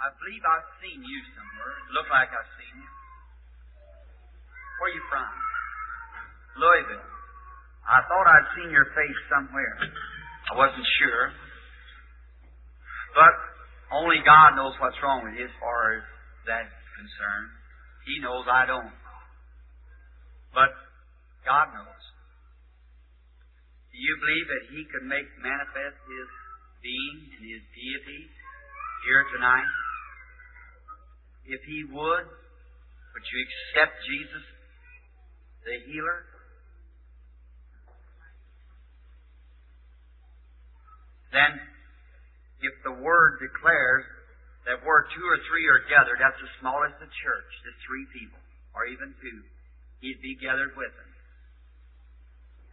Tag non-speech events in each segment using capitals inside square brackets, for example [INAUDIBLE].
I believe I've seen you somewhere. Look like I've seen you. Where are you from? Louisville. I thought I'd seen your face somewhere. I wasn't sure. But only God knows what's wrong with you as far as that's concerned. He knows I don't. But God knows. Do you believe that He could make manifest His being and His deity here tonight? If He would, would you accept Jesus, the healer? Then, if the Word declares that where two or three are gathered, that's the smallest of church, just three people, or even two, He'd be gathered with them.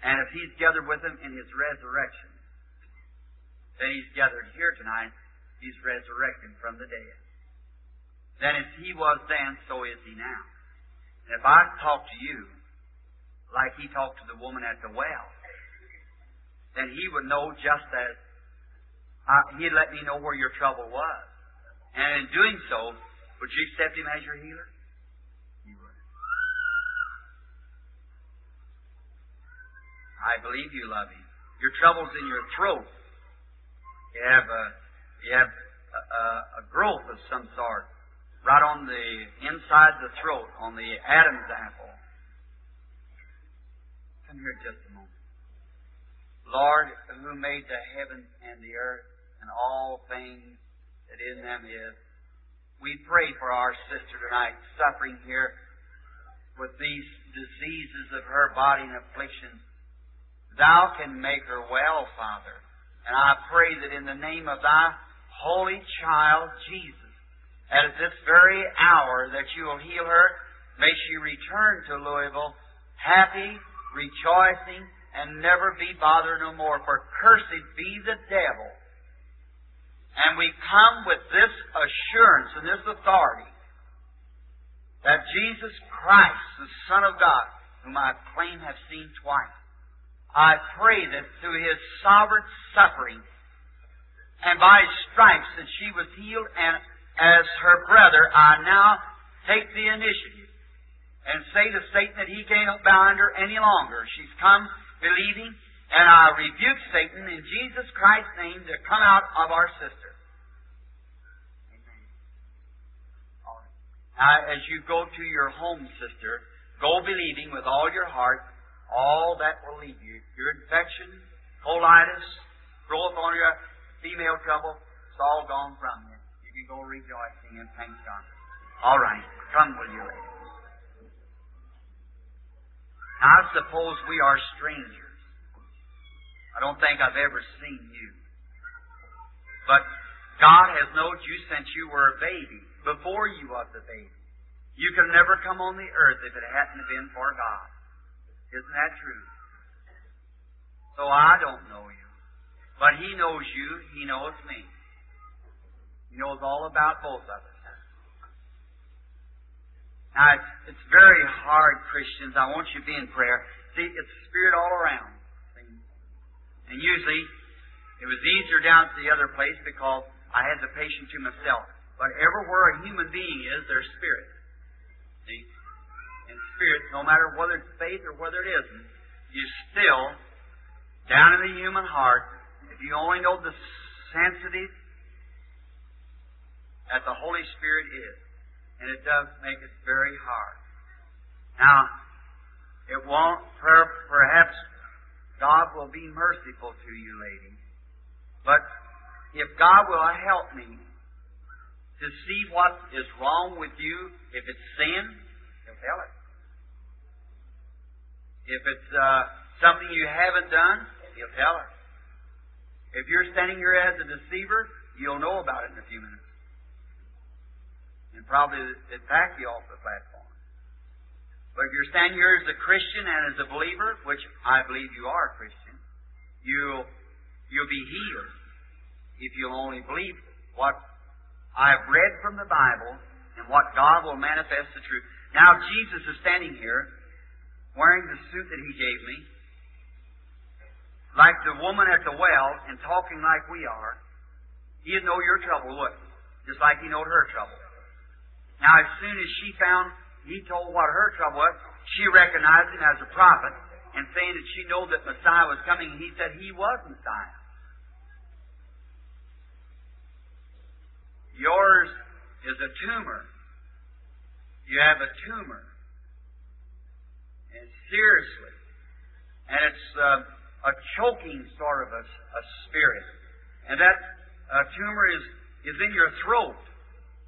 And if He's gathered with them in His resurrection, then He's gathered here tonight, He's resurrected from the dead. Then as He was then, so is He now. And if I talk to you like He talked to the woman at the well, then He would know just as uh, He'd let me know where your trouble was. And in doing so, would you accept Him as your healer? You would. I believe you love Him. Your trouble's in your throat. You have a, you have a, a, a growth of some sort right on the inside the throat, on the Adam's apple. Come here just a moment. Lord, who made the heavens and the earth and all things that in them is, we pray for our sister tonight suffering here with these diseases of her body and afflictions. Thou can make her well, Father. And I pray that in the name of thy holy child, Jesus, at this very hour that you will heal her, may she return to Louisville happy, rejoicing, and never be bothered no more. For cursed be the devil. And we come with this assurance and this authority that Jesus Christ, the Son of God, whom I claim have seen twice, I pray that through His sovereign suffering and by His stripes that she was healed, and as her brother, I now take the initiative and say to Satan that he can't bind her any longer. She's come believing, and I rebuke Satan in Jesus Christ's name to come out of our sister. Now, as you go to your home, sister, go believing with all your heart all that will leave you. Your infection, colitis, growth on your female trouble, it's all gone from you. You go rejoicing and thank God. All right, come will you. Now, I suppose we are strangers. I don't think I've ever seen you. But God has known you since you were a baby, before you was a baby. You could never come on the earth if it hadn't been for God. Isn't that true? So I don't know you. But He knows you. He knows me. He knows all about both of us. Now, it's, it's very hard, Christians. I want you to be in prayer. See, it's Spirit all around. And usually, it was easier down at the other place because I had the patient to myself. But everywhere a human being is, there's Spirit. See? and spirit, no matter whether it's faith or whether it isn't, you still, down in the human heart, if you only know the sensitive that the Holy Spirit is, and it does make it very hard. Now, it won't, perhaps God will be merciful to you, lady. But if God will help me to see what is wrong with you, if it's sin, He'll tell it. If it's uh, something you haven't done, he'll tell her. If you're standing here as a deceiver, you'll know about it in a few minutes. And probably attack you off the platform. But if you're standing here as a Christian and as a believer, which I believe you are a Christian, you'll, you'll be healed if you'll only believe what I've read from the Bible and what God will manifest the truth. Now Jesus is standing here wearing the suit that he gave me, like the woman at the well and talking like we are, he'd know your trouble, would just like he knowed her trouble. Now, as soon as she found, he told what her trouble was, she recognized him as a prophet, and saying that she knew that Messiah was coming, he said he was Messiah. Yours is a tumor. You have a tumor. And seriously. And it's uh, a choking sort of a, a spirit. And that uh, tumor is, is in your throat.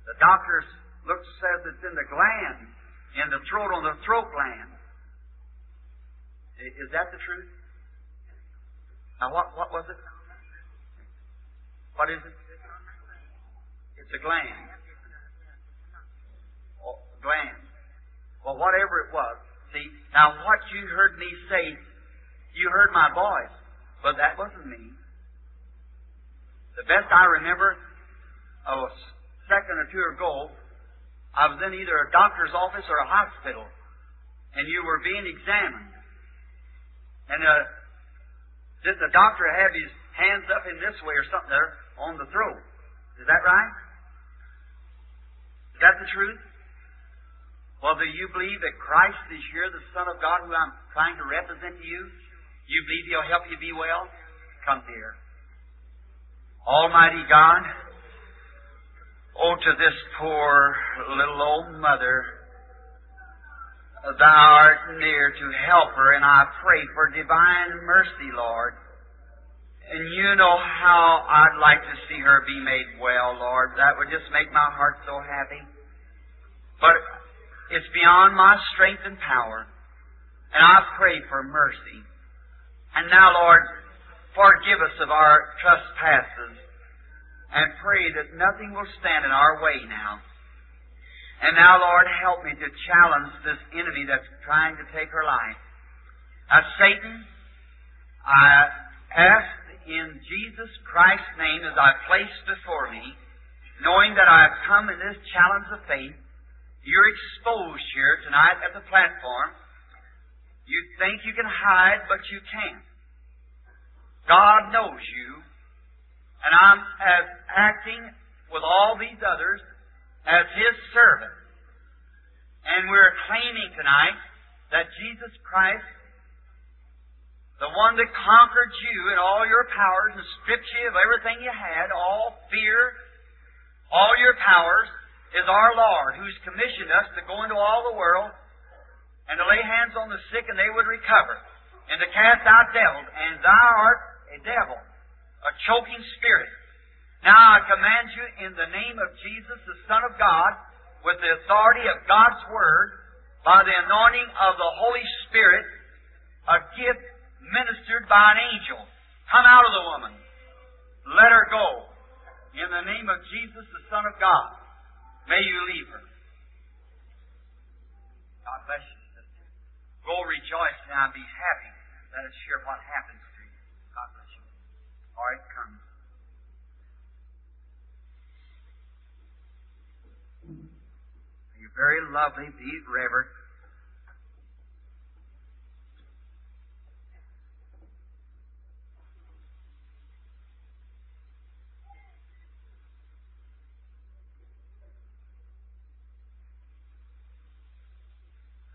The doctor looks, says it's in the gland, in the throat, on the throat gland. Is that the truth? Now, what, what was it? What is it? It's a gland. Oh, gland. Well, whatever it was. See, now what you heard me say, you heard my voice, but that wasn't me. The best I remember, of a second or two ago, I was in either a doctor's office or a hospital, and you were being examined. And uh, did the doctor have his hands up in this way or something there on the throat? Is that right? Is that the truth? Well, do you believe that Christ is here, the Son of God, who I'm trying to represent to you? You believe He'll help you be well? Come here. Almighty God, oh, to this poor little old mother, Thou art near to help her, and I pray for divine mercy, Lord. And you know how I'd like to see her be made well, Lord. That would just make my heart so happy. But it's beyond my strength and power. And I pray for mercy. And now, Lord, forgive us of our trespasses and pray that nothing will stand in our way now. And now, Lord, help me to challenge this enemy that's trying to take her life. Now, Satan, I ask in Jesus Christ's name as I place before me, knowing that I have come in this challenge of faith, you're exposed here tonight at the platform. You think you can hide, but you can't. God knows you, and I'm as acting with all these others as His servant. And we're claiming tonight that Jesus Christ, the one that conquered you and all your powers and stripped you of everything you had, all fear, all your powers, is our Lord who's commissioned us to go into all the world and to lay hands on the sick and they would recover, and to cast out devils. And thou art a devil, a choking spirit. Now I command you in the name of Jesus, the Son of God, with the authority of God's Word, by the anointing of the Holy Spirit, a gift ministered by an angel. Come out of the woman. Let her go. In the name of Jesus, the Son of God, may you leave her. God bless you, sister. Go rejoice now and be happy. Let us hear what happens to you. God bless you. All right, come. Very lovely, be reverent.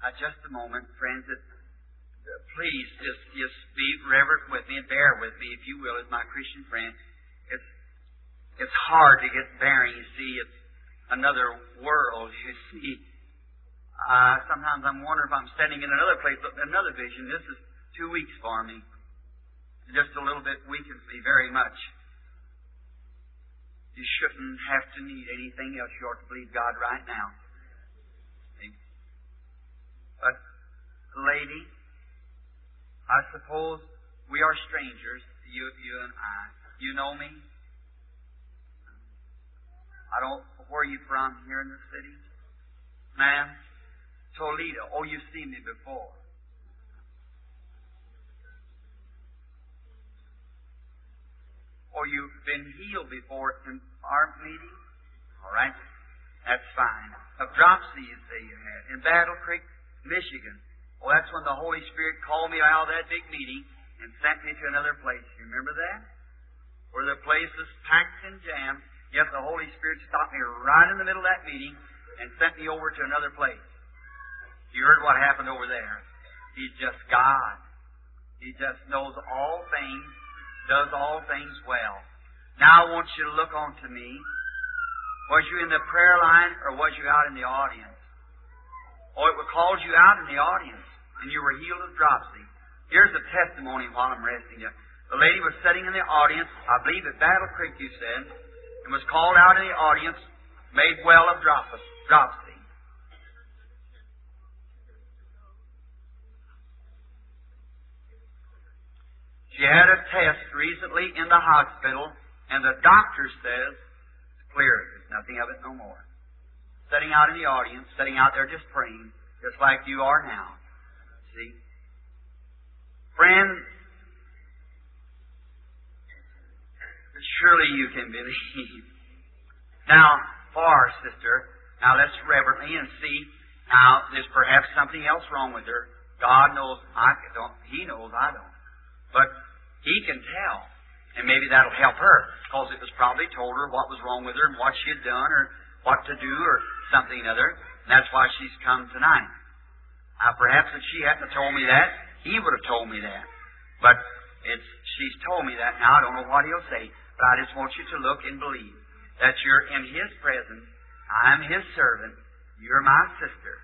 Uh, just a moment, friends. That, uh, please just just be reverent with me and bear with me, if you will, as my Christian friend. It's it's hard to get bearing. You see, it's another world, you see. Uh, sometimes I'm wondering if I'm standing in another place, another vision. This is two weeks for me. Just a little bit weakens me very much. You shouldn't have to need anything else. You ought to believe God right now. But, lady, I suppose we are strangers, you, you and I. You know me. I don't where are you from here in the city? Ma'am? Toledo. Oh, you've seen me before. Or oh, you've been healed before in our meeting? All right. That's fine. Of dropsy, you say you had. In Battle Creek, Michigan. Well, that's when the Holy Spirit called me out of that big meeting and sent me to another place. You remember that? Where the place was packed and jammed Yet the Holy Spirit stopped me right in the middle of that meeting and sent me over to another place. You heard what happened over there. He's just God. He just knows all things, does all things well. Now I want you to look on to me. Was you in the prayer line or was you out in the audience? Or it called you out in the audience and you were healed of dropsy. Here's a testimony while I'm resting you. The lady was sitting in the audience, I believe at Battle Creek, you said, and was called out in the audience, made well of dropsy. She had a test recently in the hospital, and the doctor says it's clear. There's nothing of it no more. Sitting out in the audience, sitting out there just praying, just like you are now. See? Friend, surely you can believe. [LAUGHS] Now, our sister, now let's reverently and see. Now, there's perhaps something else wrong with her. God knows I don't. He knows I don't. But he can tell. And maybe that'll help her, because it was probably told her what was wrong with her and what she had done or what to do or something other. And that's why she's come tonight. Now, perhaps if she hadn't told me that, he would have told me that. But it's, she's told me that. Now, I don't know what he'll say, I just want you to look and believe that you're in his presence. I'm his servant. You're my sister.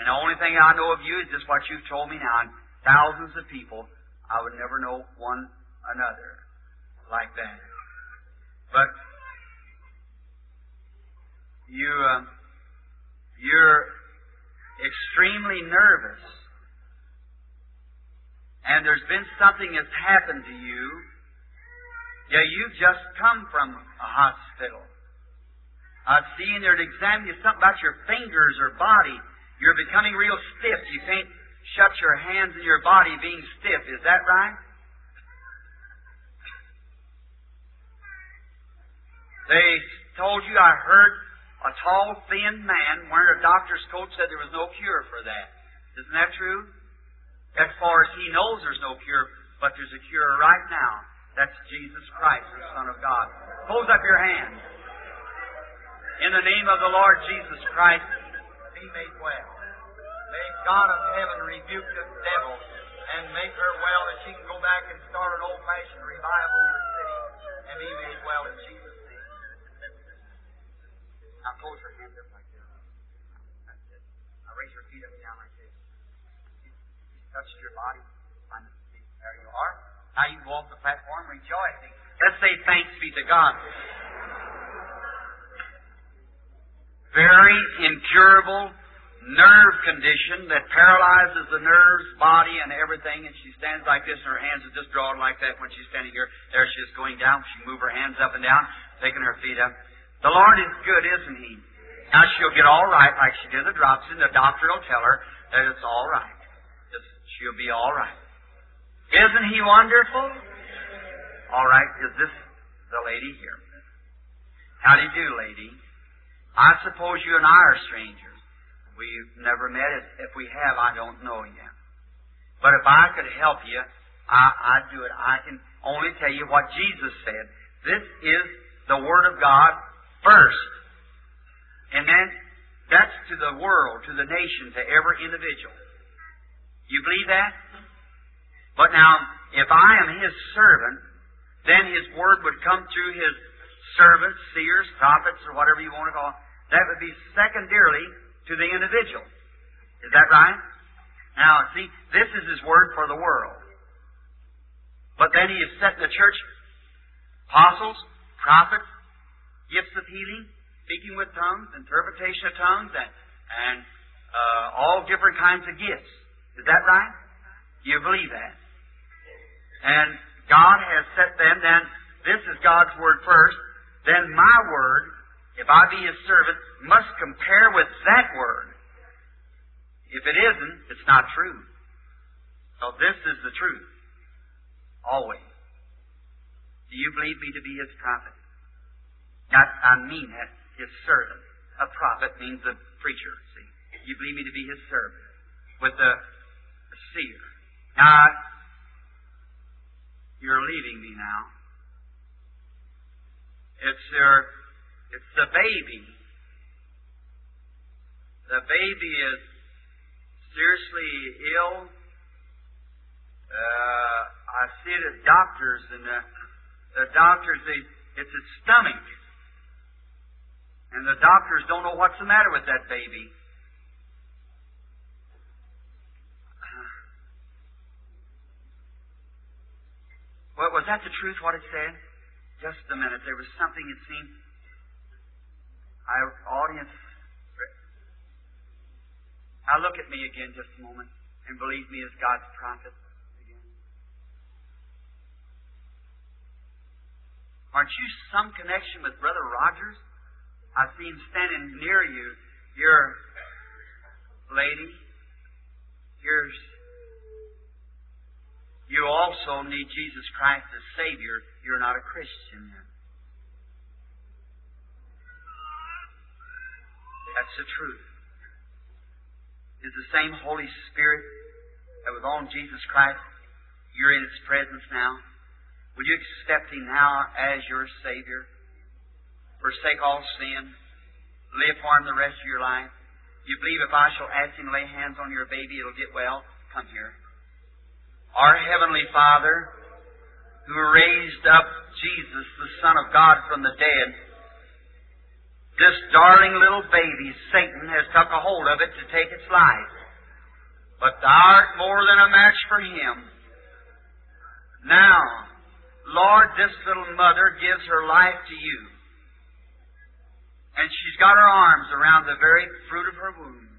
And the only thing I know of you is just what you've told me now. And thousands of people I would never know one another like that. But you, uh, you're extremely nervous, and there's been something that's happened to you. Yeah, you've just come from a hospital. I've seen there to examine you something about your fingers or body. You're becoming real stiff. You can't shut your hands and your body being stiff. Is that right? They told you, I heard a tall, thin man wearing a doctor's coat said there was no cure for that. Isn't that true? As far as he knows, there's no cure, but there's a cure right now. That's Jesus Christ, the Son of God. Hold up your hands. In the name of the Lord Jesus Christ, be made well. May God of heaven rebuke this devil and make her well that she can go back and start an old fashioned revival in the city and be made well in Jesus' name. Now close your hands up like this. That's it. Now raise your feet up and down like this. You touched your body. There you are. Now you go off the platform rejoicing. Let's say thanks be to God. Very incurable nerve condition that paralyzes the nerves, body, and everything, and she stands like this, and her hands are just drawn like that when she's standing here. There she is going down. She move her hands up and down, taking her feet up. The Lord is good, isn't He? Now she'll get all right, like she did the drops, and the doctor will tell her that it's all right. Just, she'll be all right. Isn't He wonderful? All right, is this the lady here? How do you do, lady? I suppose you and I are strangers. We've never met. If we have, I don't know yet. But if I could help you, I, I'd do it. I can only tell you what Jesus said. This is the Word of God first. And then that's to the world, to the nation, to every individual. You believe that? But now, if I am His servant, then His Word would come through His servants, seers, prophets, or whatever you want to call it. That would be secondarily to the individual. Is that right? Now, see, this is His Word for the world. But then He has set in the church apostles, prophets, gifts of healing, speaking with tongues, interpretation of tongues, and, and uh, all different kinds of gifts. Is that right? You believe that? And God has set them, then this is God's Word first, then my Word if I be His servant, must compare with that word. If it isn't, it's not true. So this is the truth. Always. Do you believe me to be His prophet? Not, I mean that, His servant. A prophet means a preacher, see. You believe me to be His servant. With a, a seer. Now, you're leaving me now. It's your, it's the baby. The baby is seriously ill. Uh, I see at doctors, and the, the doctors, they, it's its stomach. And the doctors don't know what's the matter with that baby. Was that the truth, what it said? Just a minute. There was something it seemed. Our audience. Now look at me again just a moment and believe me as God's prophet. Again. Aren't you some connection with Brother Rogers? I see him standing near you. You're, lady, you're, you also need Jesus Christ as Savior. You're not a Christian then. That's the truth. Is the same Holy Spirit that was on Jesus Christ, you're in His presence now? Will you accept Him now as your Savior? forsake all sin, live for Him the rest of your life. You believe if I shall ask Him to lay hands on your baby, it'll get well? Come here. Our Heavenly Father, who raised up Jesus, the Son of God, from the dead, this darling little baby, Satan, has took a hold of it to take its life. But thou art more than a match for him. Now, Lord, this little mother gives her life to you. And she's got her arms around the very fruit of her womb.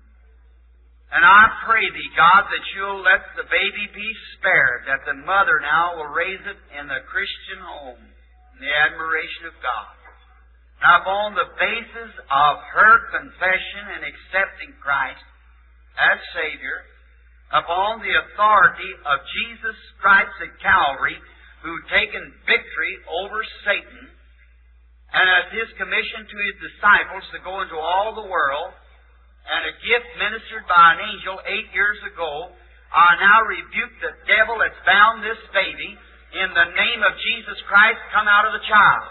And I pray thee, God, that you'll let the baby be spared, that the mother now will raise it in the Christian home, in the admiration of God. Now, upon the basis of her confession and accepting Christ as Savior, upon the authority of Jesus Christ at Calvary, who taken victory over Satan, and as his commission to his disciples to go into all the world, and a gift ministered by an angel eight years ago, I now rebuke the devil that's bound this baby. In the name of Jesus Christ, come out of the child.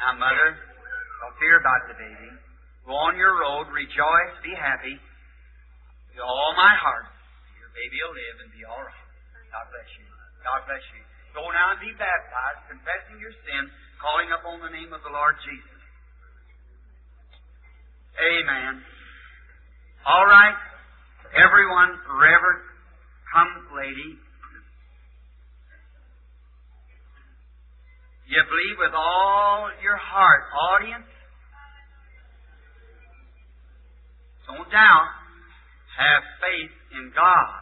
Now, mother, don't fear about the baby. Go on your road, rejoice, be happy. With all my heart, your baby will live and be all right. God bless you. God bless you. Go now and be baptized, confessing your sin, calling upon the name of the Lord Jesus. Amen. All right. Everyone, Reverend, come, lady. You believe with all your heart. Audience, don't doubt. Have faith in God.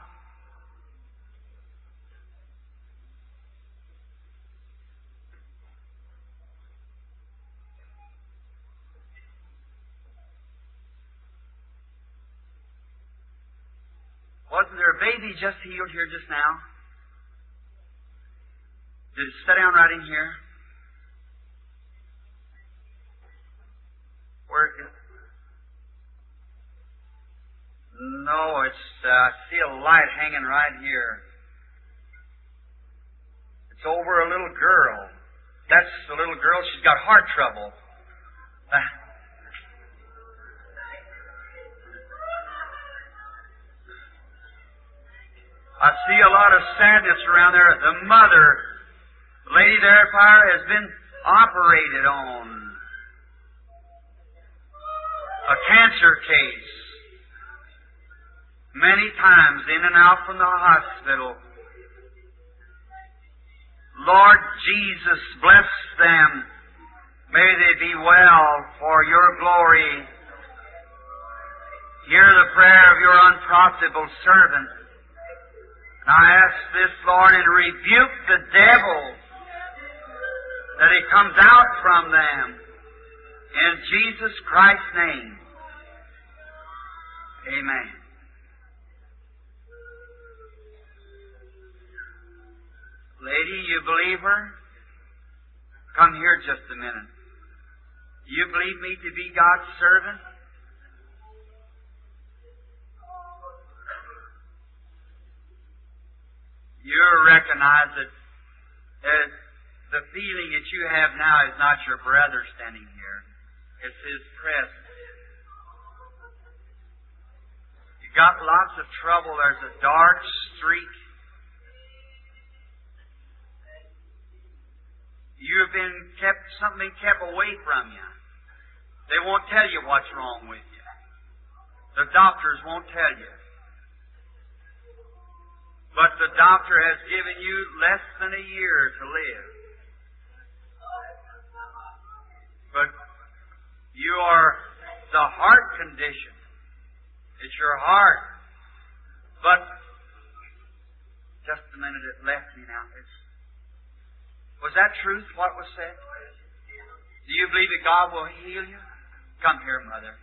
Wasn't there a baby just healed here just now? Did it sit down right in here? Where? No, it's. Uh, I see a light hanging right here. It's over a little girl. That's the little girl. She's got heart trouble. I see a lot of sadness around there. The mother, the lady there, fire, has been operated on. A cancer case. Many times in and out from the hospital. Lord Jesus, bless them. May they be well for your glory. Hear the prayer of your unprofitable servant. I ask this, Lord, and rebuke the devil that he comes out from them. In Jesus Christ's name. Amen. Lady, you believe her? Come here just a minute. You believe me to be God's servant? You recognize that, the feeling that you have now is not your brother standing here. It's his presence. You got lots of trouble. There's a dark streak. You've been kept something kept away from you. They won't tell you what's wrong with you. The doctors won't tell you. But the doctor has given you less than a year to live. But you are the heart condition. It's your heart. But just a minute, it left me now. It's, was that truth, what was said? Do you believe that God will heal you? Come here, Mother.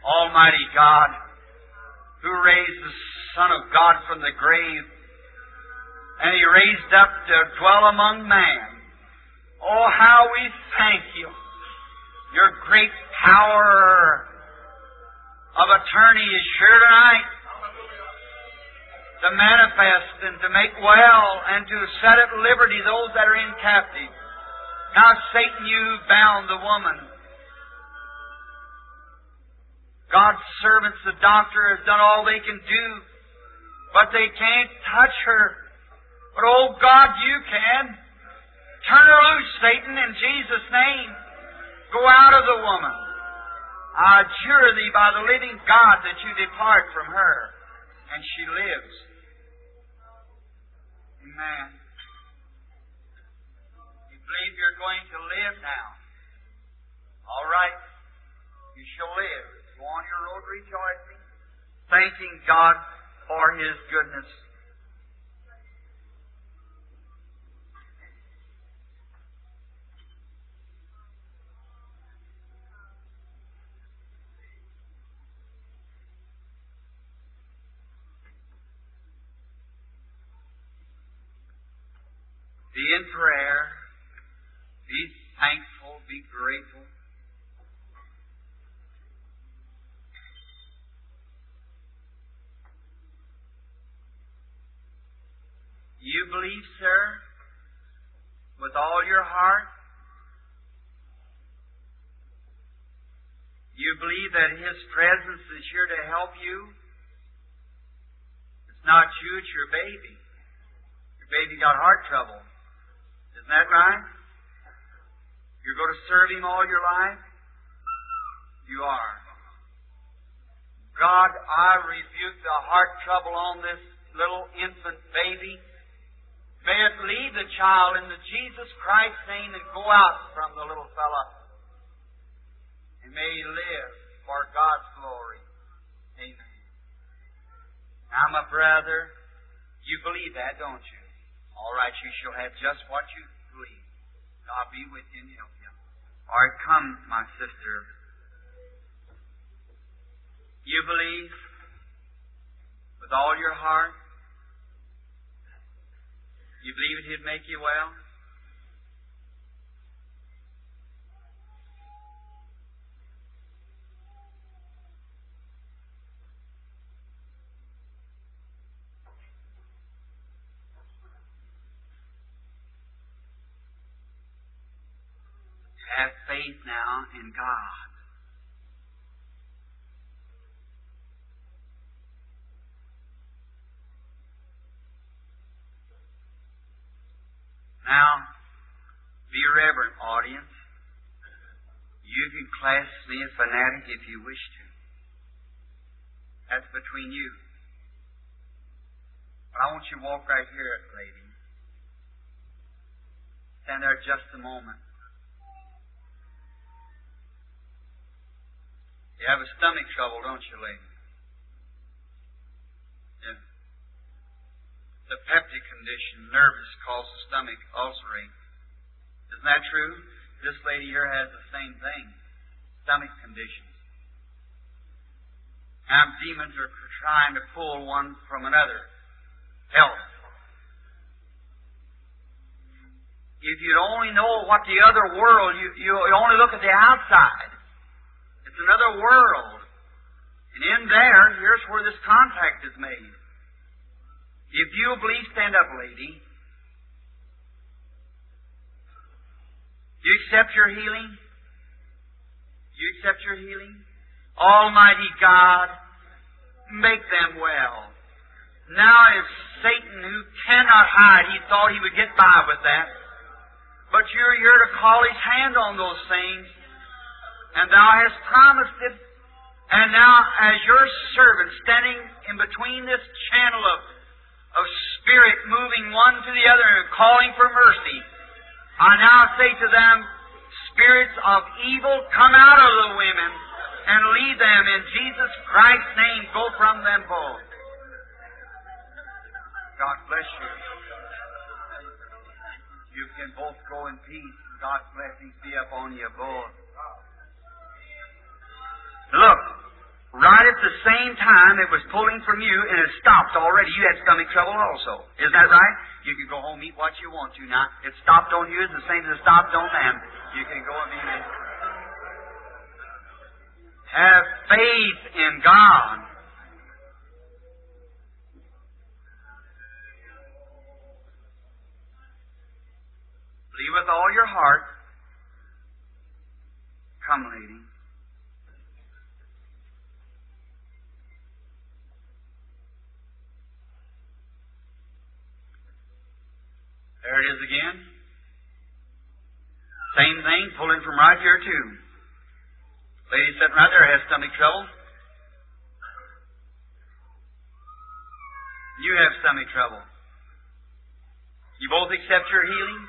Almighty God, who raised the Son of God from the grave, and He raised up to dwell among man. Oh, how we thank you. Your great power of attorney is here tonight to manifest and to make well and to set at liberty those that are in captivity. Now, Satan, you bound the woman. God's servants, the doctor, has done all they can do, but they can't touch her. But, oh God, you can. Turn her loose, Satan, in Jesus' name. Go out of the woman. I adjure thee by the living God that you depart from her, and she lives. Amen. You believe you're going to live now? All right. You shall live. Go on your road rejoicing, thanking God for His goodness. Be in prayer. Be thankful. Be grateful. You believe, sir, with all your heart? You believe that His presence is here to help you? It's not you, it's your baby. Your baby got heart trouble. Isn't that right? You're going to serve Him all your life? You are. God, I rebuke the heart trouble on this little infant baby. May it leave the child in the Jesus Christ's name and go out from the little fella. May live for God's glory. Amen. Now, my brother, you believe that, don't you? All right, you shall have just what you believe. God be with you and help you. All right, come, my sister. You believe with all your heart? You believe He'd make you well? Have faith now in God. Now, be reverent, audience. You can class me a fanatic if you wish to. That's between you. But I want you to walk right here, lady. Stand there just a moment. You have a stomach trouble, don't you, lady? Yeah. The peptic condition, nervous, causes stomach ulcerate. Isn't that true? This lady here has the same thing. Stomach conditions. Now demons are trying to pull one from another. Health. If you'd only know what the other world, you, you only look at the outside. It's another world. And in there, here's where this contact is made. If you'll please stand up, lady. You accept your healing? You accept your healing? Almighty God, make them well. Now if Satan, who cannot hide, he thought he would get by with that. But you're here to call his hand on those things. And thou hast promised it. And now, as your servant standing in between this channel of, of spirit moving one to the other and calling for mercy, I now say to them, spirits of evil, come out of the women and lead them in Jesus Christ's name. Go from them both. God bless you. You can both go in peace. God's blessings be upon you both. Look, right at the same time it was pulling from you and it stopped already. You had stomach trouble also. Isn't that right? You can go home, eat what you want to now. It stopped on you, it's the same as it stopped on them. You can go and be Have faith in God. Believe with all your heart. Come, lady. There it is again. Same thing, pulling from right here too. Lady sitting right there has stomach trouble. You have stomach trouble. You both accept your healing?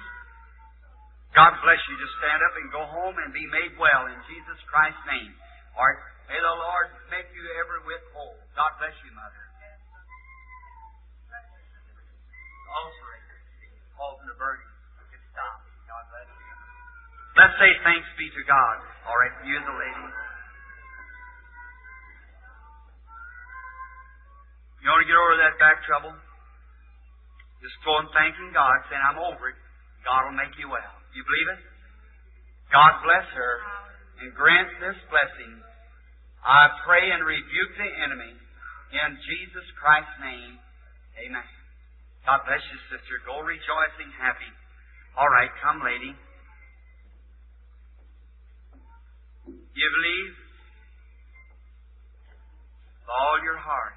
God bless you. Just stand up and go home and be made well in Jesus Christ's name. Right. May the Lord make you every whit whole. God bless you, Mother. Also, God bless you. Let's say thanks be to God. All right, you the lady. You want to get over that back trouble? Just go and thanking God, saying, I'm over it. God will make you well. You believe it? God bless her and grant this blessing. I pray and rebuke the enemy in Jesus Christ's name. Amen. God bless you, sister. Go rejoicing, happy. All right, come, lady. You believe? With all your heart.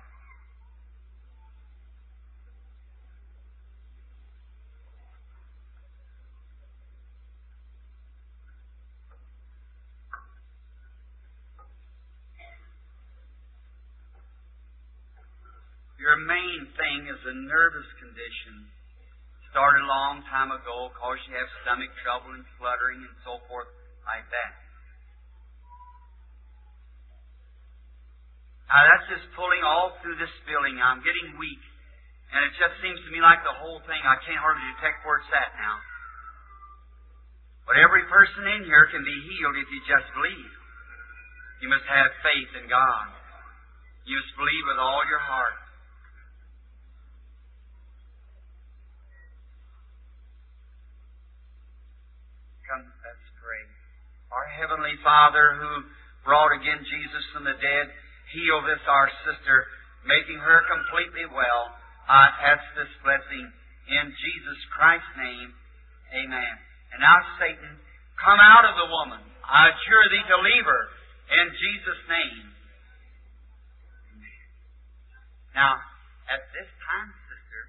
Your main thing is a nervous condition. Started a long time ago because you have stomach trouble and fluttering and so forth like that. Now that's just pulling all through this building. I'm getting weak. And it just seems to me like the whole thing, I can't hardly detect where it's at now. But every person in here can be healed if you just believe. You must have faith in God. You must believe with all your heart. Come, let's pray. Our Heavenly Father who brought again Jesus from the dead, heal this our sister, making her completely well. I ask this blessing in Jesus Christ's name. Amen. And now, Satan, come out of the woman. I adjure thee to leave her in Jesus' name. Now, at this time, sister,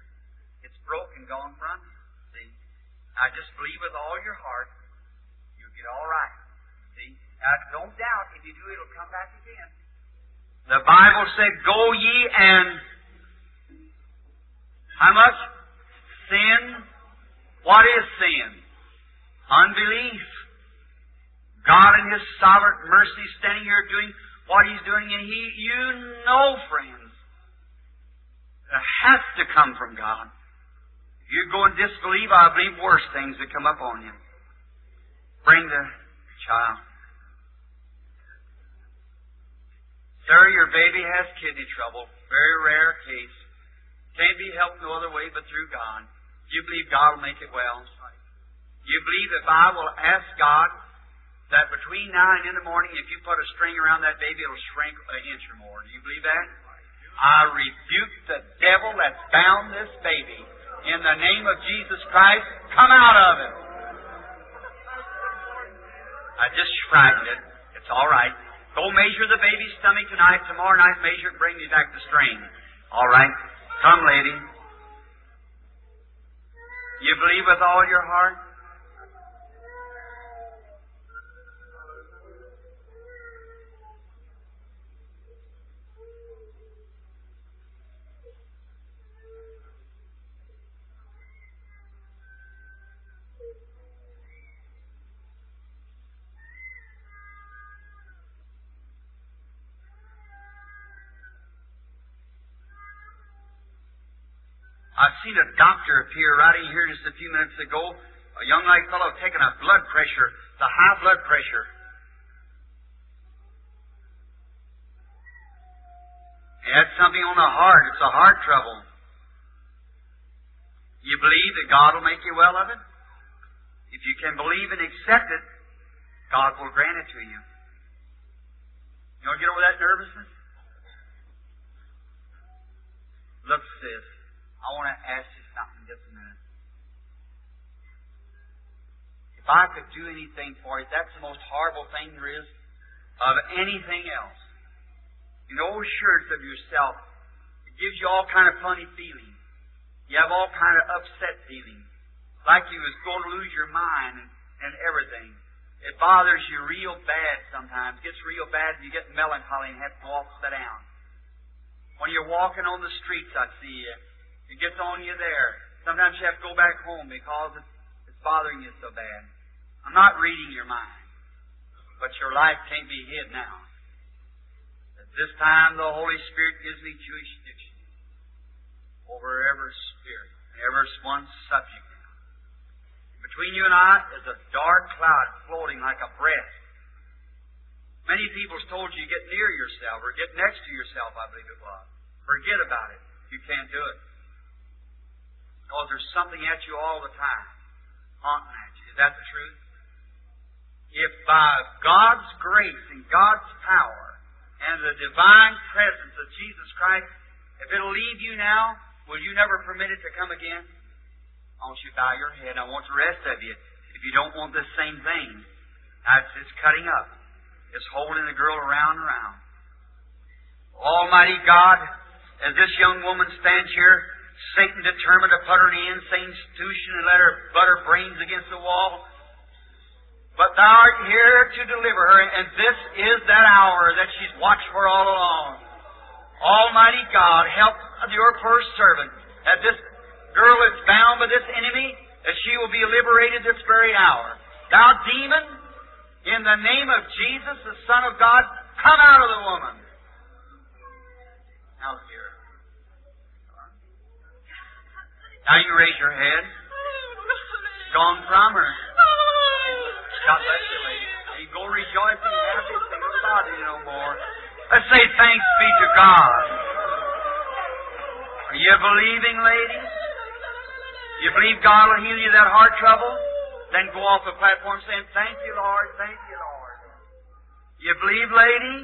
it's broken, gone from you. See? I just believe with all your heart get all right. See? Now, don't doubt. If you do, it'll come back again. The Bible said, Go ye and how much? Sin. What is sin? Unbelief. God in His sovereign mercy standing here doing what He's doing, and He, you know, friends, it has to come from God. If you go and disbelieve, I believe worse things that come up on you. Bring the child. Sir, your baby has kidney trouble. Very rare case. Can't be helped no other way but through God. You believe God will make it well. You believe if I will ask God that between now and in the morning, if you put a string around that baby, it'll shrink an inch or more. Do you believe that? I rebuke the devil that's bound this baby. In the name of Jesus Christ, come out of it. I just frightened it. It's all right. Go measure the baby's stomach tonight. Tomorrow night, measure it. Bring me back the strain. All right. Come, lady. You believe with all your heart? Seen a doctor appear right in here just a few minutes ago. A young like fellow taking a blood pressure, the high blood pressure. He had something on the heart. It's a heart trouble. You believe that God will make you well of it? If you can believe and accept it, God will grant it to you. You want to get over that nervousness? Look, sis. I want to ask you something just a minute. If I could do anything for you, that's the most horrible thing there is of anything else. You know assurance of yourself. It gives you all kind of funny feelings. You have all kind of upset feelings. Like you was going to lose your mind and, and everything. It bothers you real bad sometimes. It gets real bad and you get melancholy and have to go off down. When you're walking on the streets, I see you. It gets on you there. Sometimes you have to go back home because it's, bothering you so bad. I'm not reading your mind, but your life can't be hid now. At this time, the Holy Spirit gives me jurisdiction over every spirit, every one subject. Between you and I is a dark cloud floating like a breath. Many people's told you get near yourself or get next to yourself, I believe it was. Forget about it. You can't do it. Because there's something at you all the time, haunting at you. Is that the truth? If by God's grace and God's power and the divine presence of Jesus Christ, if it'll leave you now, will you never permit it to come again? I want you to bow your head. I want the rest of you, if you don't want this same thing, that's it's cutting up. It's holding the girl around and around. Almighty God, as this young woman stands here, Satan determined to put her in an insane institution and let her butt her brains against the wall. But thou art here to deliver her, and this is that hour that she's watched for all along. Almighty God, help your poor servant that this girl is bound by this enemy, that she will be liberated this very hour. Thou demon, in the name of Jesus, the Son of God, come out of the woman. Now here. Now you raise your head. Gone from her. God bless you, lady. You go rejoicing and happy, think about it no more. Let's say thanks be to God. Are you believing, lady? You believe God will heal you that heart trouble? Then go off the platform saying, Thank you, Lord, thank you, Lord. You believe, lady?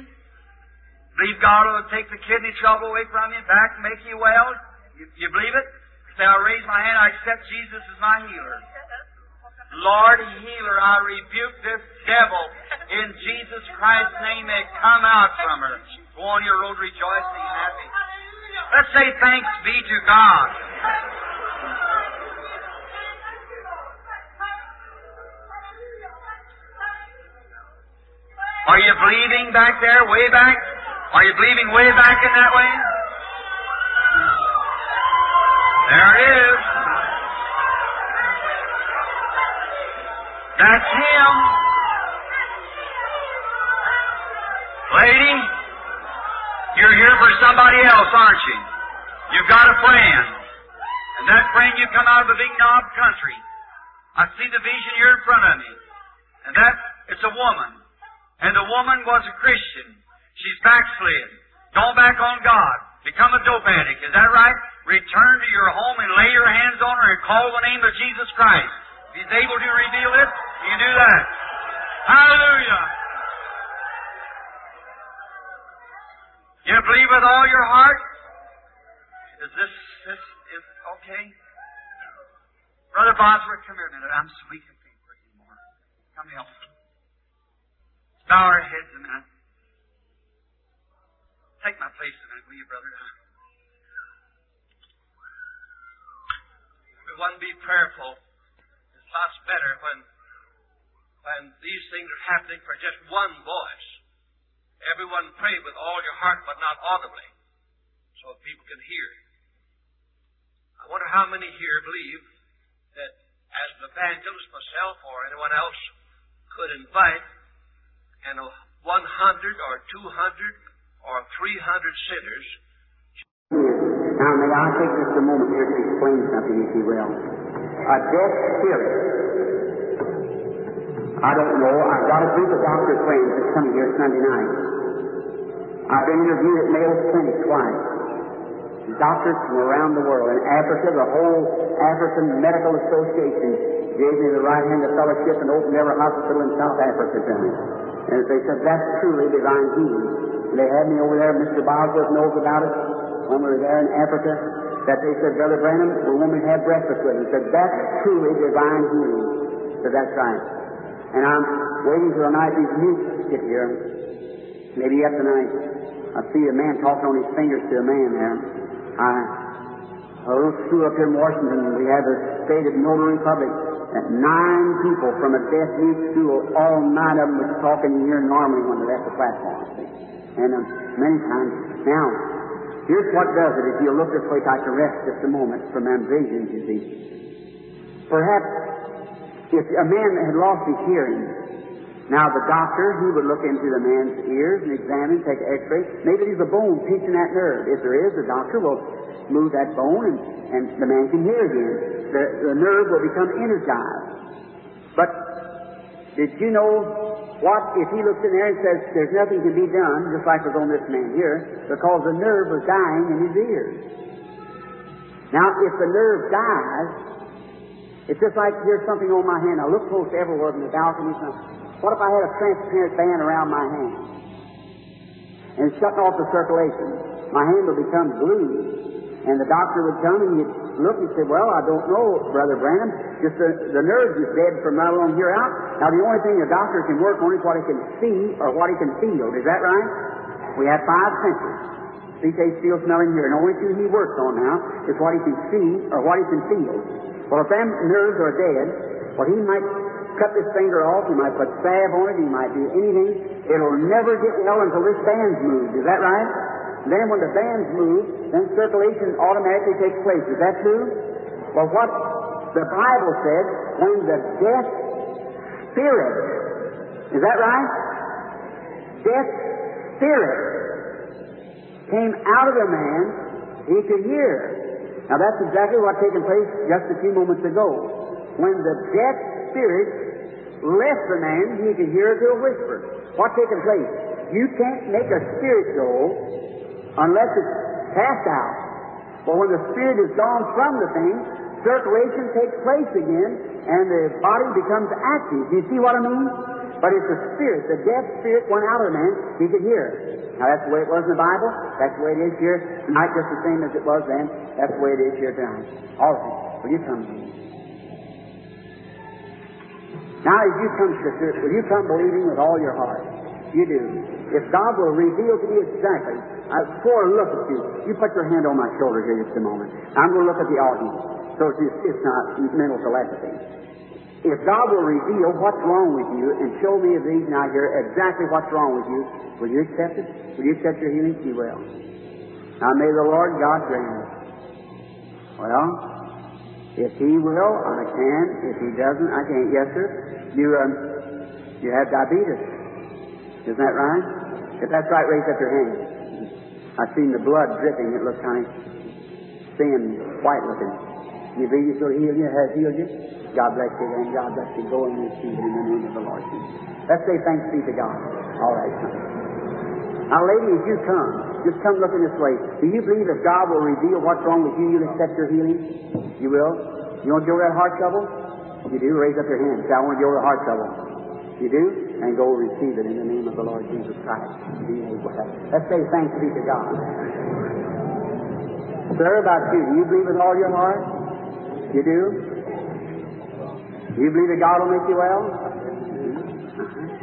Believe God will take the kidney trouble away from you, back, make you well? You, you believe it? I raise my hand, I accept Jesus as my healer. Lord healer, I rebuke this devil in Jesus Christ's name. May come out from her. Go on your road rejoicing and happy. Let's say thanks be to God. Are you believing back there, way back? Are you believing way back in that way? There is. That's him. Lady, you're here for somebody else, aren't you? You've got a friend. And that friend you come out of the big knob country. I see the vision here in front of me. And that, it's a woman. And the woman was a Christian. She's backslid. Don't back on God. Become a dope addict. Is that right? Return to your home and lay your hands on her and call the name of Jesus Christ. If He's able to reveal it, you do that. Hallelujah. You believe with all your heart? Is this, this is okay? Brother Bosworth, come here a minute. I'm so and can't pray anymore. Come help. Bow our heads a minute. Take my place minute, will you, brother? Everyone be prayerful. It's lots better when when these things are happening for just one voice. Everyone pray with all your heart, but not audibly, so people can hear. I wonder how many here believe that as an evangelist myself or anyone else could invite and 100 or 200 or 300 sinners. Now, may I take just a moment here to explain something, if you will? A deaf spirit. I don't know. I've got a group of doctor friends that's coming here Sunday night. I've been interviewed at Mayo Clinic twice doctors from around the world. In Africa, the whole African Medical Association gave me the right hand of fellowship and opened every hospital in South Africa to me. And they said, that's truly divine healing. They had me over there, Mr. Bosworth knows about it, when we were there in Africa, that they said, Brother Branham, the woman had breakfast with. He said, that's truly divine healing. said, that's right. And I'm waiting till the night these to get here. Maybe yet tonight. I see a man talking on his fingers to a man there. I, a little school up here in Washington, we have the state of Notary public. And nine people from a deaf mute school, all nine of them was talking here normally when they left the platform. And um, many times. Now, here's what does it. If you look this way, I can rest just a moment from visions, you see. Perhaps if a man had lost his hearing, now the doctor, he would look into the man's ears and examine, take x-ray. Maybe there's a bone pinching that nerve. If there is, the doctor will move that bone and, and the man can hear again. The, the nerve will become energized. But did you know what if he looks in there and says there's nothing to be done, just like was on this man here, because the nerve was dying in his ears. Now, if the nerve dies, it's just like here's something on my hand. I look close everywhere in the balcony. What if I had a transparent band around my hand? And it's shutting off the circulation. My hand will become blue. And the doctor would come and he'd look and say, Well, I don't know, Brother Branham. Just the, the nerves is dead from right along here out. Now, the only thing a doctor can work on is what he can see or what he can feel. Is that right? We have five senses. See, taste, feel, smell, and hear. And the only thing he works on now is what he can see or what he can feel. Well, if them nerves are dead, what he might cut this finger off, he might put salve on it, he might do anything. It'll never get well until this band's moved. Is that right? Then when the band's move, then circulation automatically takes place. Is that true? Well, what the Bible says, when the deaf spirit, is that right? Deaf spirit came out of the man, he could hear. Now that's exactly what taken place just a few moments ago. When the deaf spirit left the man, he could hear it to a whisper. What's taking place? You can't make a spirit go unless it's cast out. But when the spirit is gone from the thing, circulation takes place again, and the body becomes active. Do you see what I mean? But it's the spirit, the deaf spirit went out of the man, he could hear. Now that's the way it was in the Bible, that's the way it is here tonight, just the same as it was then, that's the way it is here tonight. All of will you come to me? Now, as you come, sister, will you come believing with all your heart? You do. If God will reveal to you exactly, uh, before I look at you, you put your hand on my shoulder here just a moment. I'm going to look at the audience, so it's, it's not mental telepathy. If God will reveal what's wrong with you and show me of these now here exactly what's wrong with you, will you accept it? Will you accept your healing? You will. Now may the Lord God grant it. Well, if he will, I can. If he doesn't, I can't. Yes, sir. You um, you have diabetes. Isn't that right? If that's right, raise up your hand. I've seen the blood dripping. It looks kind of thin, white looking. You believe will heal you? Has healed you? God bless you, and God bless you. Go and receive in the name of the Lord Jesus. Let's say thanks be to God. All right. Now, lady, as you come, just come looking this way. Do you believe if God will reveal what's wrong with you, you'll accept your healing? You will? You want to get over that heart trouble? You do? Raise up your hand. Say, I want to get over heart trouble. You do? And go receive it in the name of the Lord Jesus Christ. Let's say thanks be to God. Sir, about you, do you believe with all your heart? You do? Do you believe that God will make you well? Mm-hmm.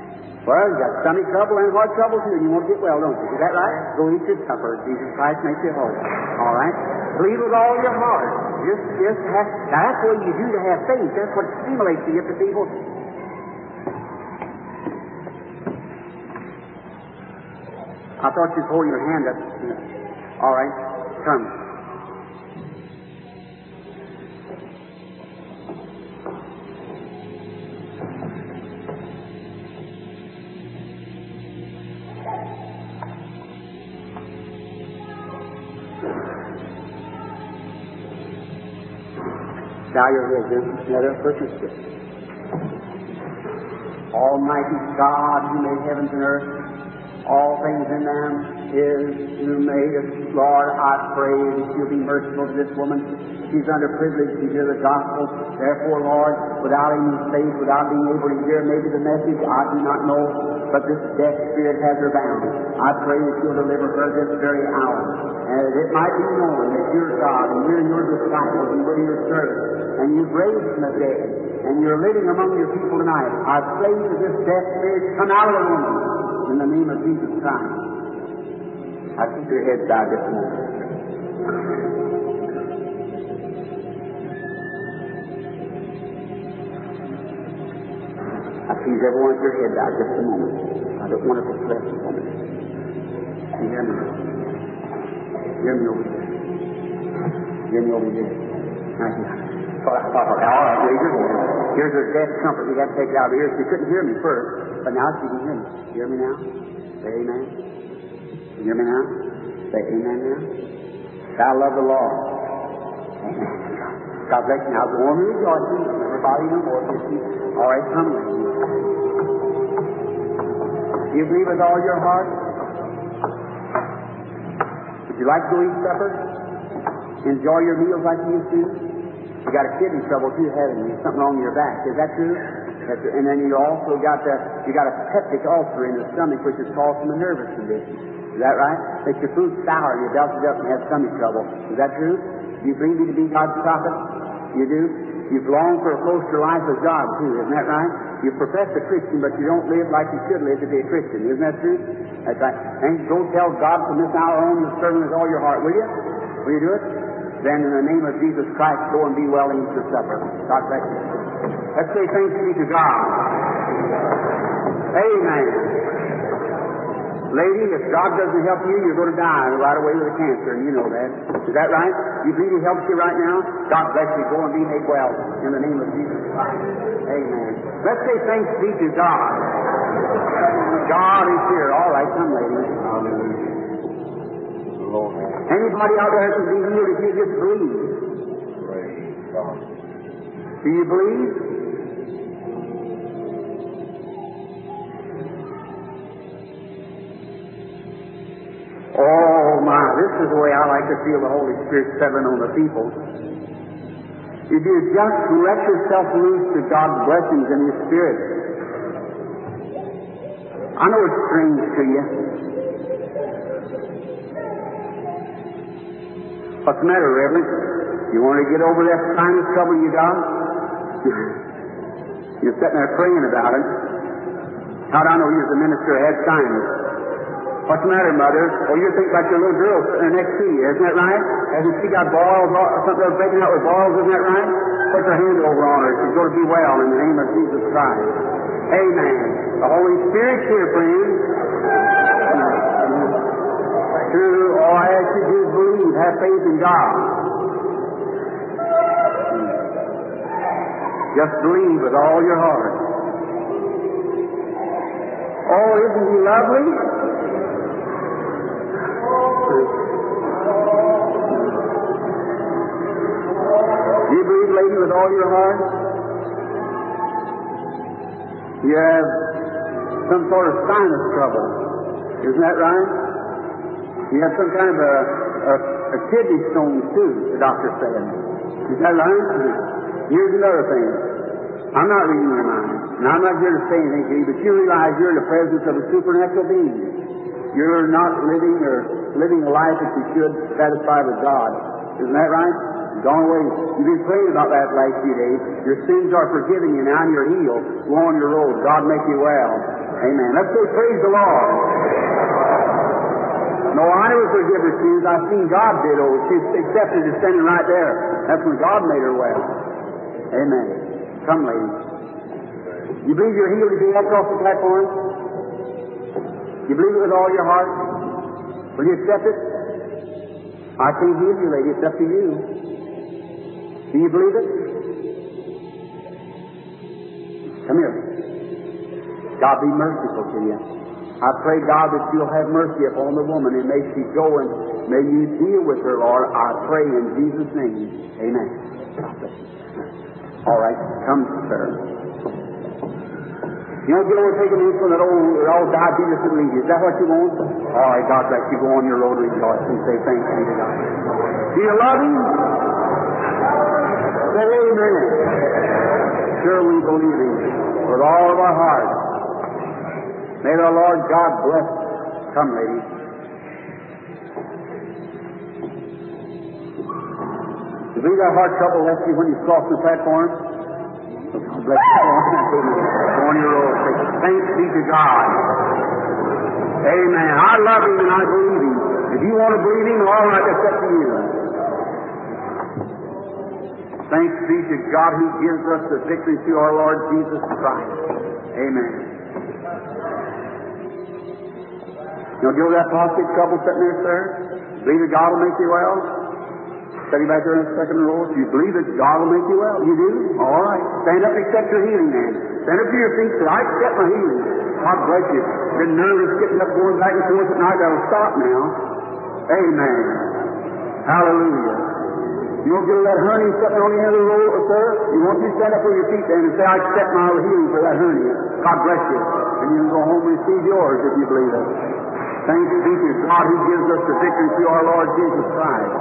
Well, you got stomach trouble and heart trouble too, and you won't get well, don't you? Is that right? Go eat your supper. Jesus Christ makes you whole. All right? Believe with all your heart. Just, just have, now that's what you do to have faith. That's what stimulates you to people. I thought you'd hold your hand up. All right, come. Bow your head, us purchase it. Almighty God, who made heavens and earth, all things in them is who made. Lord, I pray that you'll be merciful to this woman. She's underprivileged to hear the gospel. Therefore, Lord, without any faith, without being able to hear maybe the message, I do not know, but this death spirit has her bound. I pray that you'll deliver her this very hour. And that it might be known that you're God, and we're your disciples, and we're your servants, and you've raised from the dead, and you're living among your people tonight. I pray that this death spirit come out of the woman in the name of Jesus Christ. I keep your head bowed this moment. I please everyone with your head bowed just a moment. I don't want to distress the woman. You hear me? Hear me over here. Hear me over here. Now, thought I thought, okay, all right, raise your hand. Here's her deaf comfort. You got to take it out of here. She couldn't hear me first, but now she can hear me. Hear me now? Say amen. You hear me now? Say amen now. Thou love the Lord. Amen. God bless you. Now go on rejoice. Everybody no more. All right, come with me. Do you believe with all your heart? Would you like to eat supper? Enjoy your meals like you used to? You got a kidney trouble too, haven't you? Something wrong with your back. Is that true? That's. And then you also got the you got a peptic ulcer in the stomach, which is caused from a nervous condition. Is that right? Makes your food sour. You belch it up and have stomach trouble. Is that true? Do you believe me to be God's prophet? You do? You've longed for a closer life with God too, isn't that right? You profess a Christian, but you don't live like you should live to be a Christian. Isn't that true? That's right. And go tell God from this hour on to serve Him with all your heart, will you? Will you do it? Then in the name of Jesus Christ, go and be well and eat your supper. God bless you. Let's say thanks be to God. Amen. Lady, if God doesn't help you, you're going to die right away with a cancer, and you know that. Is that right? You believe He helps you right now? God bless you. Go and be made well in the name of Jesus Christ. Amen. Let's say thanks be to God. God is here. All right, come, lady. Anybody out there can be healed if you just believe. Do you believe? Oh my, this is the way I like to feel the Holy Spirit settling on the people. If you just let yourself loose to God's blessings and His Spirit. I know it's strange to you. What's the matter, Reverend? You want to get over that sinus trouble you got? [LAUGHS] You're sitting there praying about it. How'd I know you a minister had sinus? What's the matter, Mother? Oh, you think like your little girl sitting next to you, isn't that right? Hasn't she got balls or something else breaking out with balls, isn't that right? Put your hand over on her. She's going to be well in the name of Jesus Christ. Amen. The Holy Spirit's here, friends. True. All I ask you to do is believe, have faith in God. Just believe with all your heart. Oh, isn't he lovely? Lady, with all your heart? You have some sort of sinus trouble. Isn't that right? You have some kind of a, a, a kidney stone, too, the doctor said. Is that right? Here's another thing. I'm not reading your mind, and I'm not here to say anything to you, but you realize you're in the presence of a supernatural being. You're not living or living a life that you should satisfy with God. Isn't that right? Gone away. You've been praying about that last few days. Your sins are forgiven you now and you're healed. Go on your road. God make you well. Amen. Let's say praise the Lord. No, I never forgive her sins. I've seen God did. Oh, she's accepted is standing right there. That's when God made her well. Amen. Come, ladies. You believe you're healed if you walk off the platform? You believe it with all your heart? Will you accept it? I can't heal you, lady. It's up to you. Do you believe it? Come here. God be merciful to you. I pray, God, that you'll have mercy upon the woman and may she go and may you deal with her, Lord. I pray in Jesus' name. Amen. All right. Come, sir. You don't get over taking in from that old, old diabetes and leave you. Is that what you want? All right, God bless you. Go on your road rejoice and say thanks be to God. Do you love Him? Say amen. Sure we believe Him with all of our heart. May the Lord God bless. Come, ladies. You believe that heart trouble left you when you crossed the platform? Bless you. Go on your road. Say, thanks be to God. Amen. I love Him and I believe Him. If you want to believe Him, all right, that's up to you. Thanks be to God who gives us the victory through our Lord Jesus Christ. Amen. You know, that prostate trouble sitting there, sir? Believe that God will make you well? Sitting back there in the second row, do you believe that God will make you well? You do? All right. Stand up and accept your healing man. Stand up to your feet say, I accept my healing. God bless you. Been nervous getting up, going back and forth at night. That'll stop now. Amen. Hallelujah. You won't get that hernia sitting on of the road, sir? You want you stand up on your feet then and say, I accept my healing for that hernia. God bless you. And you can go home and receive yours if you believe it. Thanks be to God who gives us the victory through our Lord Jesus Christ.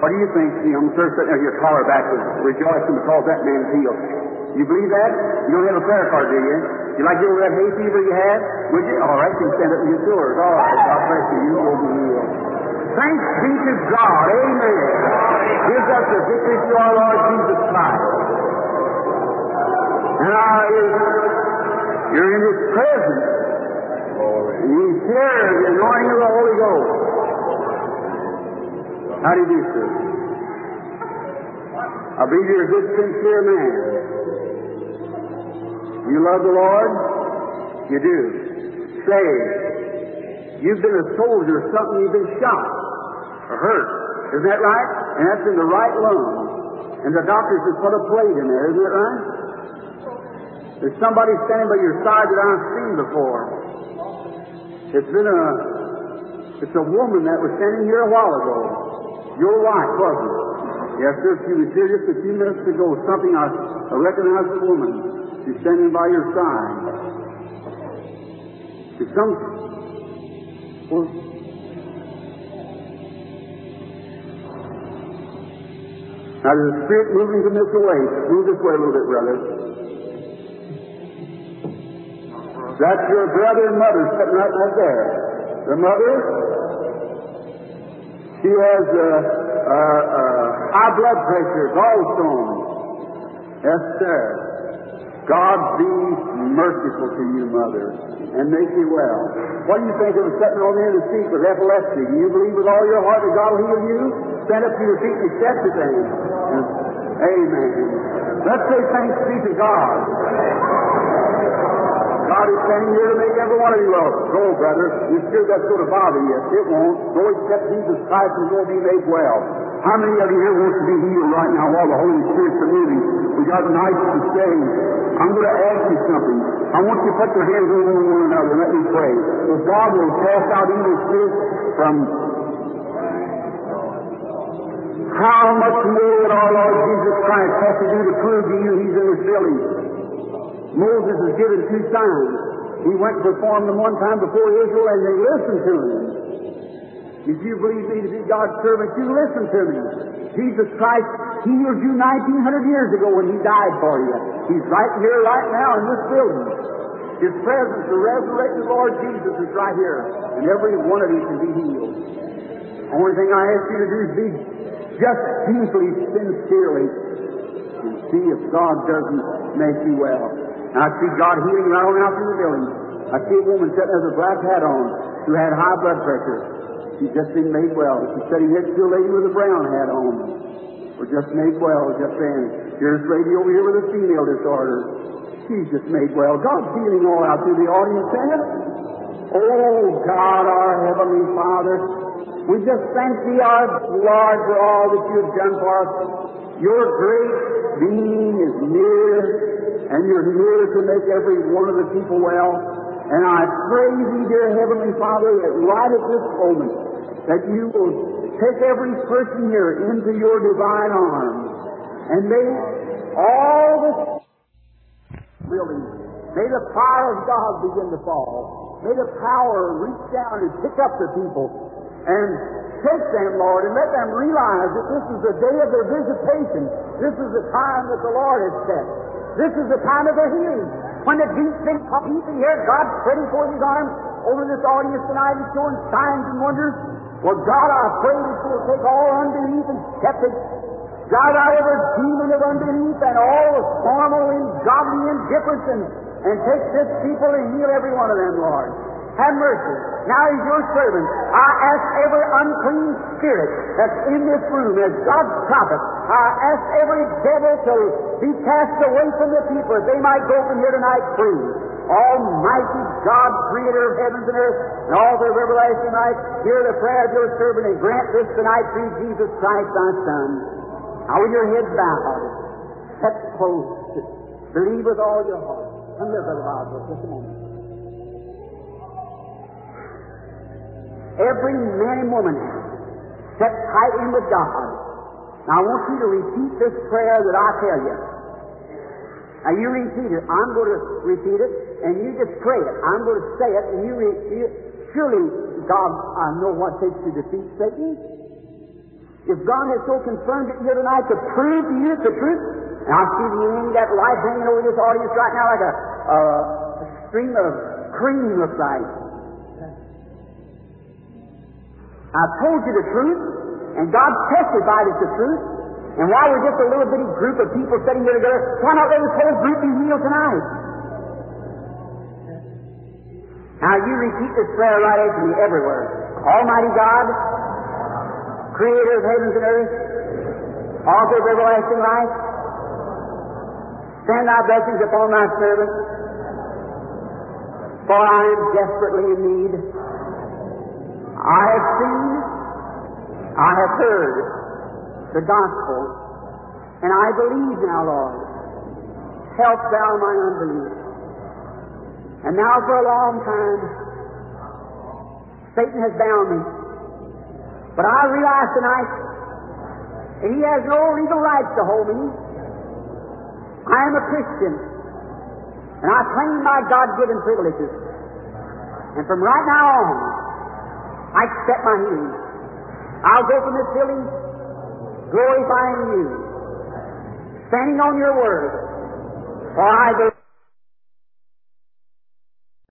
What do you think, the young sir sitting there, your collar back rejoicing because that man's healed? You believe that? You don't have a prayer card, do you? You like to get over that hay fever you had? Would you? All right, you can stand up and get yours. All right, God bless you. You will be healed. Thanks be to God. Amen. Gives us the victory through our Lord Jesus Christ. Now you're in His presence. And you share the anointing of the Holy Ghost. How do you do, sir? I believe you're a good, sincere man. You love the Lord? You do. Say, you've been a soldier something, you've been shot or hurt. Isn't that right? And that's in the right lung. And the doctors have put a plate in there, isn't that right? There's somebody standing by your side that I've seen before. It's been a, it's a woman that was standing here a while ago. Your wife, wasn't it? Yes, sir. She was here just a few minutes ago. Something I, I recognized the woman. She's standing by your side. There's some. Well, now there's a spirit moving from this way. Move this way a little bit, brother. That's your brother and mother sitting right, right there. The mother, she has uh, uh, uh, high blood pressure, gallstones. Yes, sir. God be merciful to you, mother, and make you well. What do you think of sitting on the end of the seat with epilepsy? Do you believe with all your heart that God will heal you? Stand up to your feet and accept it then. Amen. Let's say thanks be to God. God is standing here to make every one of you well. Go, brother. You still that's going to bother you. It won't. Go accept Jesus Christ and go be made well. How many of you here wants to be healed right now while the Holy Spirit's moving? We got nights to stay. I'm going to ask you something. I want you to put your hands over one another and let me pray. If God will cast out evil spirits from how much more would our Lord Jesus Christ have to do to prove to you He's in this building? Moses was given two signs. He went and performed them one time before Israel, and they listened to him. If you believe me to be God's servant, you listen to me. Jesus Christ healed you 1900 years ago when He died for you. He's right here, right now, in this building. His presence, the resurrected Lord Jesus, is right here, and every one of you can be healed. Only thing I ask you to do is be just deeply, sincerely, and see if God doesn't make you well. Now, I see God healing right on out through the building. I see a woman sitting with a black hat on who had high blood pressure. She's just been made well. She's sitting next to a lady with a brown hat on. We're just made well just then. Here's a lady over here with a female disorder. She's just made well. God's healing all out through the audience there. Oh, God, our Heavenly Father, we just thank Thee, our Lord, for all that You've done for us. Your great being is near, and You're near to make every one of the people well. And I pray Thee, dear Heavenly Father, that right at this moment, that You will take every person here into Your divine arms, and may all the buildings, may the fire of God begin to fall. May the power reach down and pick up the people and take them, Lord, and let them realize that this is the day of their visitation. This is the time that the Lord has set. This is the time of their healing. When the deep think people here, God spreading forth His arms over this audience tonight and showing signs and wonders. Well, God, I pray that you will take all unbelief and skeptics, drive out every demon of unbelief and all the formal and godly indifference and, and take this people and heal every one of them, Lord. Have mercy. Now as your servant, I ask every unclean spirit that's in this room as God's prophet, I ask every devil to be cast away from the people they might go from here tonight free. Almighty God, creator of heavens and earth, and all the everlasting light, hear the prayer of your servant and grant this tonight through Jesus Christ, thy Son. Now with your head bowed, set close, believe with all your heart. Come here, Brother Bosworth, just a moment. Every man and woman set tight in with God. Now I want you to repeat this prayer that I tell you. Now you repeat it. I'm going to repeat it, and you just pray it. I'm going to say it, and you, re- you surely God, I know what it takes to defeat Satan. If God has so confirmed it here tonight to prove to you the truth, and I see the end that light hanging over this audience right now like a, a, stream of cream looks like. I told you the truth, and God testified it's the truth. And while we're just a little bitty group of people sitting here together, why not let this whole group be healed tonight? Now you repeat this prayer right after me everywhere. Almighty God, Creator of heavens and earth, Author of everlasting life, send thy blessings upon thy servant, for I am desperately in need. I have seen, I have heard the gospel, and I believe now, Lord. Help thou my unbelief. And now for a long time, Satan has bound me. But I realize tonight that he has no legal rights to hold me. I am a Christian, and I claim my God-given privileges. And from right now on, I accept my healing. I'll go from this building glorifying you, standing on your word, for I believe.